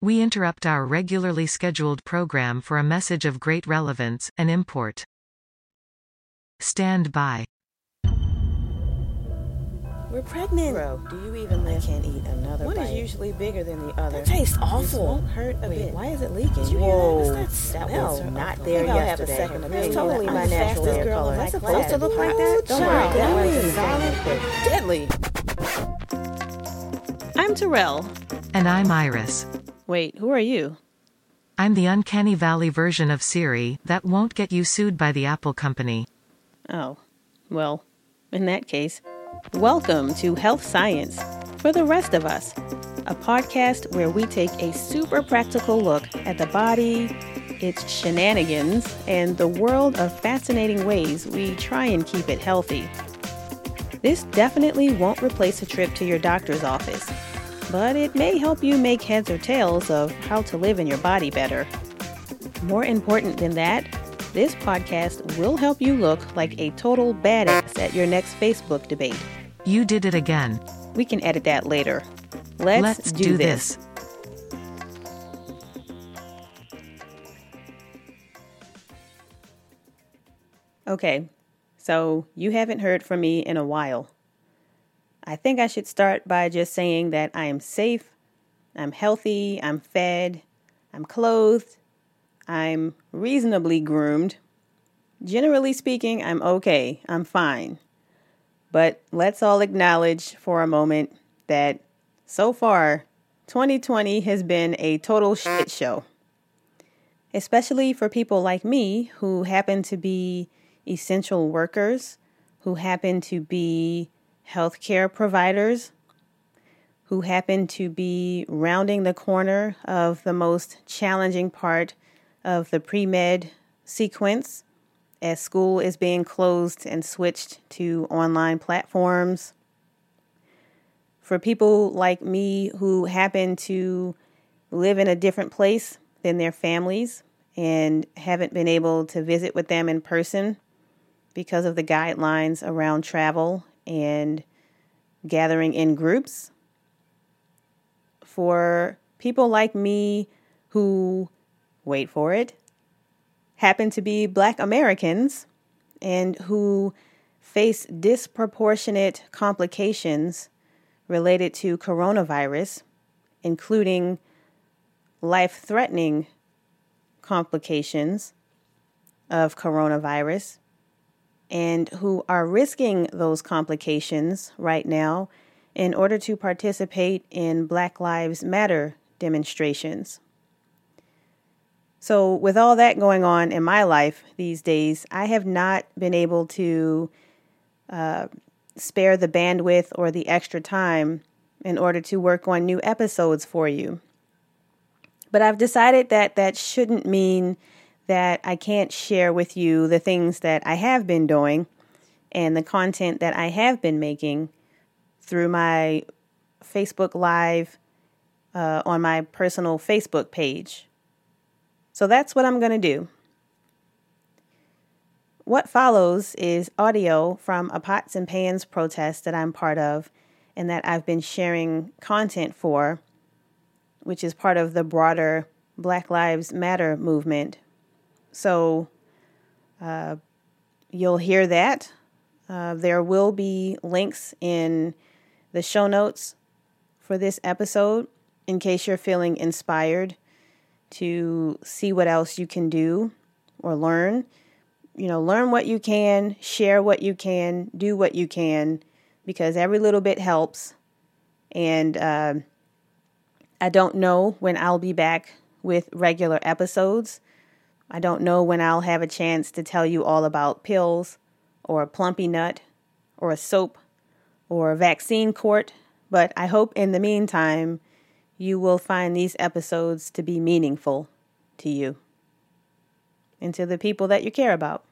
We interrupt our regularly scheduled program for a message of great relevance and import. Stand by. We're pregnant. Bro, do you even live? I can't eat another One bite. is usually bigger than the other. That tastes awful. This awful. won't hurt a Wait, bit. why is it leaking? Did you hear Whoa, that? What's that that smell? was Sir, not I'll there have a yesterday. second It's opinion. totally I'm my the natural hair color. in It's my supposed to look like that. Don't worry, child. that went solid. Deadly. I'm Terrell. And I'm Iris. Wait, who are you? I'm the Uncanny Valley version of Siri that won't get you sued by the Apple Company. Oh, well, in that case, welcome to Health Science for the Rest of Us, a podcast where we take a super practical look at the body, its shenanigans, and the world of fascinating ways we try and keep it healthy. This definitely won't replace a trip to your doctor's office, but it may help you make heads or tails of how to live in your body better. More important than that, this podcast will help you look like a total badass at your next Facebook debate. You did it again. We can edit that later. Let's, Let's do, this. Okay, so you haven't heard from me in a while. I think I should start by just saying that I am safe, I'm healthy, I'm fed, I'm clothed, I'm reasonably groomed. Generally speaking, I'm okay, I'm fine. But let's all acknowledge for a moment that so far, 2020 has been a total shit show. Especially for people like me who happen to be essential workers, who happen to be healthcare providers, who happen to be rounding the corner of the most challenging part of the pre med sequence as school is being closed and switched to online platforms. For people like me who happen to live in a different place than their families and haven't been able to visit with them in person because of the guidelines around travel and gathering in groups. For people like me who, wait for it, happen to be black Americans and who face disproportionate complications related to coronavirus, including life threatening complications of coronavirus, and who are risking those complications right now in order to participate in Black Lives Matter demonstrations. So, with all that going on in my life these days, I have not been able to uh, spare the bandwidth or the extra time in order to work on new episodes for you. But I've decided that that shouldn't mean that I can't share with you the things that I have been doing and the content that I have been making through my Facebook Live uh, on my personal Facebook page. So that's what I'm going to do. What follows is audio from a Pots and Pans protest that I'm part of and that I've been sharing content for, which is part of the broader Black Lives Matter movement. So uh, you'll hear that. Uh, there will be links in the show notes for this episode in case you're feeling inspired to see what else you can do or learn. You know, learn what you can, share what you can, do what you can, because every little bit helps. And uh, I don't know when I'll be back with regular episodes. I don't know when I'll have a chance to tell you all about pills or a Plumpy'Nut or a soap or a vaccine court, but I hope in the meantime you will find these episodes to be meaningful to you and to the people that you care about.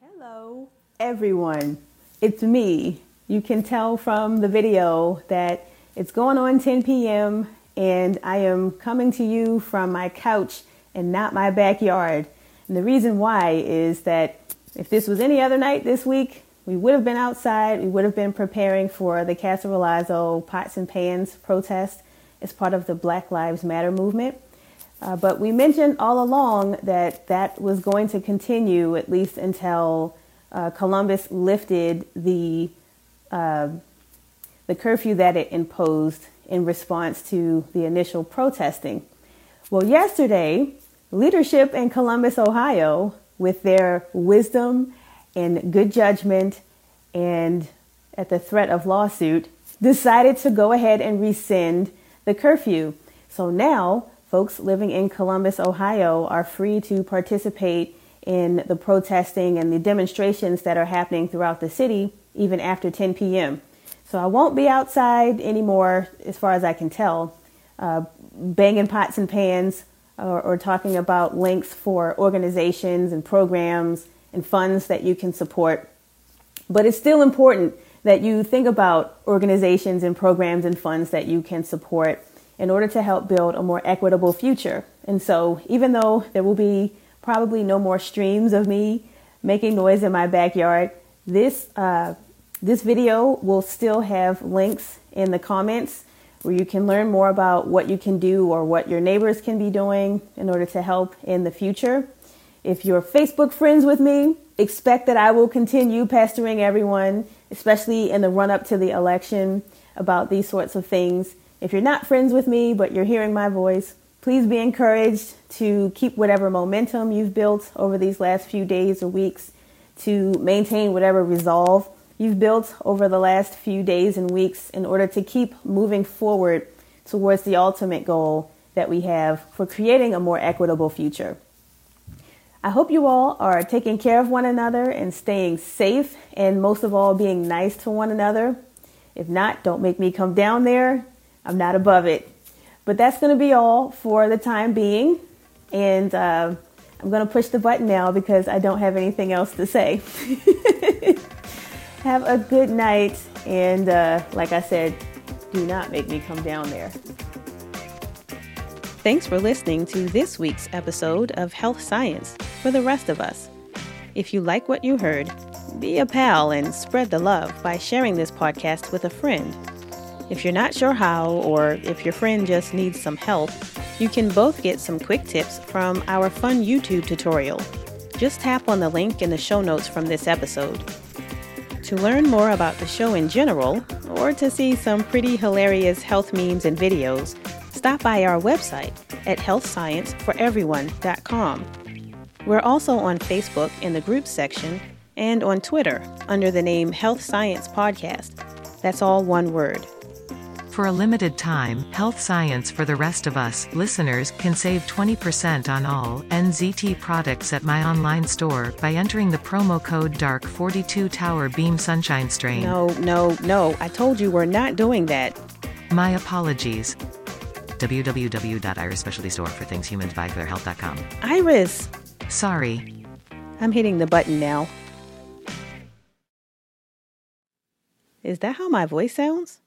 Hello, everyone. It's me. You can tell from the video that it's going on 10 p.m. and I am coming to you from my couch and not my backyard. And the reason why is that if this was any other night this week, we would have been outside. We would have been preparing for the Cacerolazo Pots and Pans protest as part of the Black Lives Matter movement. Uh, but we mentioned all along that that was going to continue at least until uh, Columbus lifted the uh, the curfew that it imposed in response to the initial protesting. Well, yesterday, leadership in Columbus, Ohio, with their wisdom and good judgment, and at the threat of lawsuit, decided to go ahead and rescind the curfew. So now folks living in Columbus, Ohio are free to participate in the protesting and the demonstrations that are happening throughout the city even after 10 p.m. So I won't be outside anymore, as far as I can tell, uh, banging pots and pans or, or talking about links for organizations and programs and funds that you can support. But it's still important that you think about organizations and programs and funds that you can support in order to help build a more equitable future. And so, even though there will be probably no more streams of me making noise in my backyard, this uh, this video will still have links in the comments where you can learn more about what you can do or what your neighbors can be doing in order to help in the future. If you're Facebook friends with me, expect that I will continue pestering everyone, especially in the run up to the election, about these sorts of things. If you're not friends with me, but you're hearing my voice, please be encouraged to keep whatever momentum you've built over these last few days or weeks, to maintain whatever resolve you've built over the last few days and weeks in order to keep moving forward towards the ultimate goal that we have for creating a more equitable future. I hope you all are taking care of one another and staying safe, and most of all, being nice to one another. If not, don't make me come down there. I'm not above it. But that's going to be all for the time being. And uh, I'm going to push the button now because I don't have anything else to say. have a good night. And uh, like I said, do not make me come down there. Thanks for listening to this week's episode of Health Science for the rest of us. If you like what you heard, be a pal and spread the love by sharing this podcast with a friend. If you're not sure how, or if your friend just needs some help, you can both get some quick tips from our fun YouTube tutorial. Just tap on the link in the show notes from this episode. To learn more about the show in general, or to see some pretty hilarious health memes and videos, stop by our website at healthscienceforeveryone.com. We're also on Facebook in the group section and on Twitter under the name Health Science Podcast. That's all one word. For a limited time, Health Science for the rest of us listeners can save 20% on all NZT products at my online store by entering the promo code DARK42 Tower Beam Sunshine Strain. No, no, no. I told you we're not doing that. My apologies. www.iris specialty store for things humans buy for their health.com. Iris, Sorry. I'm hitting the button now. Is that how my voice sounds?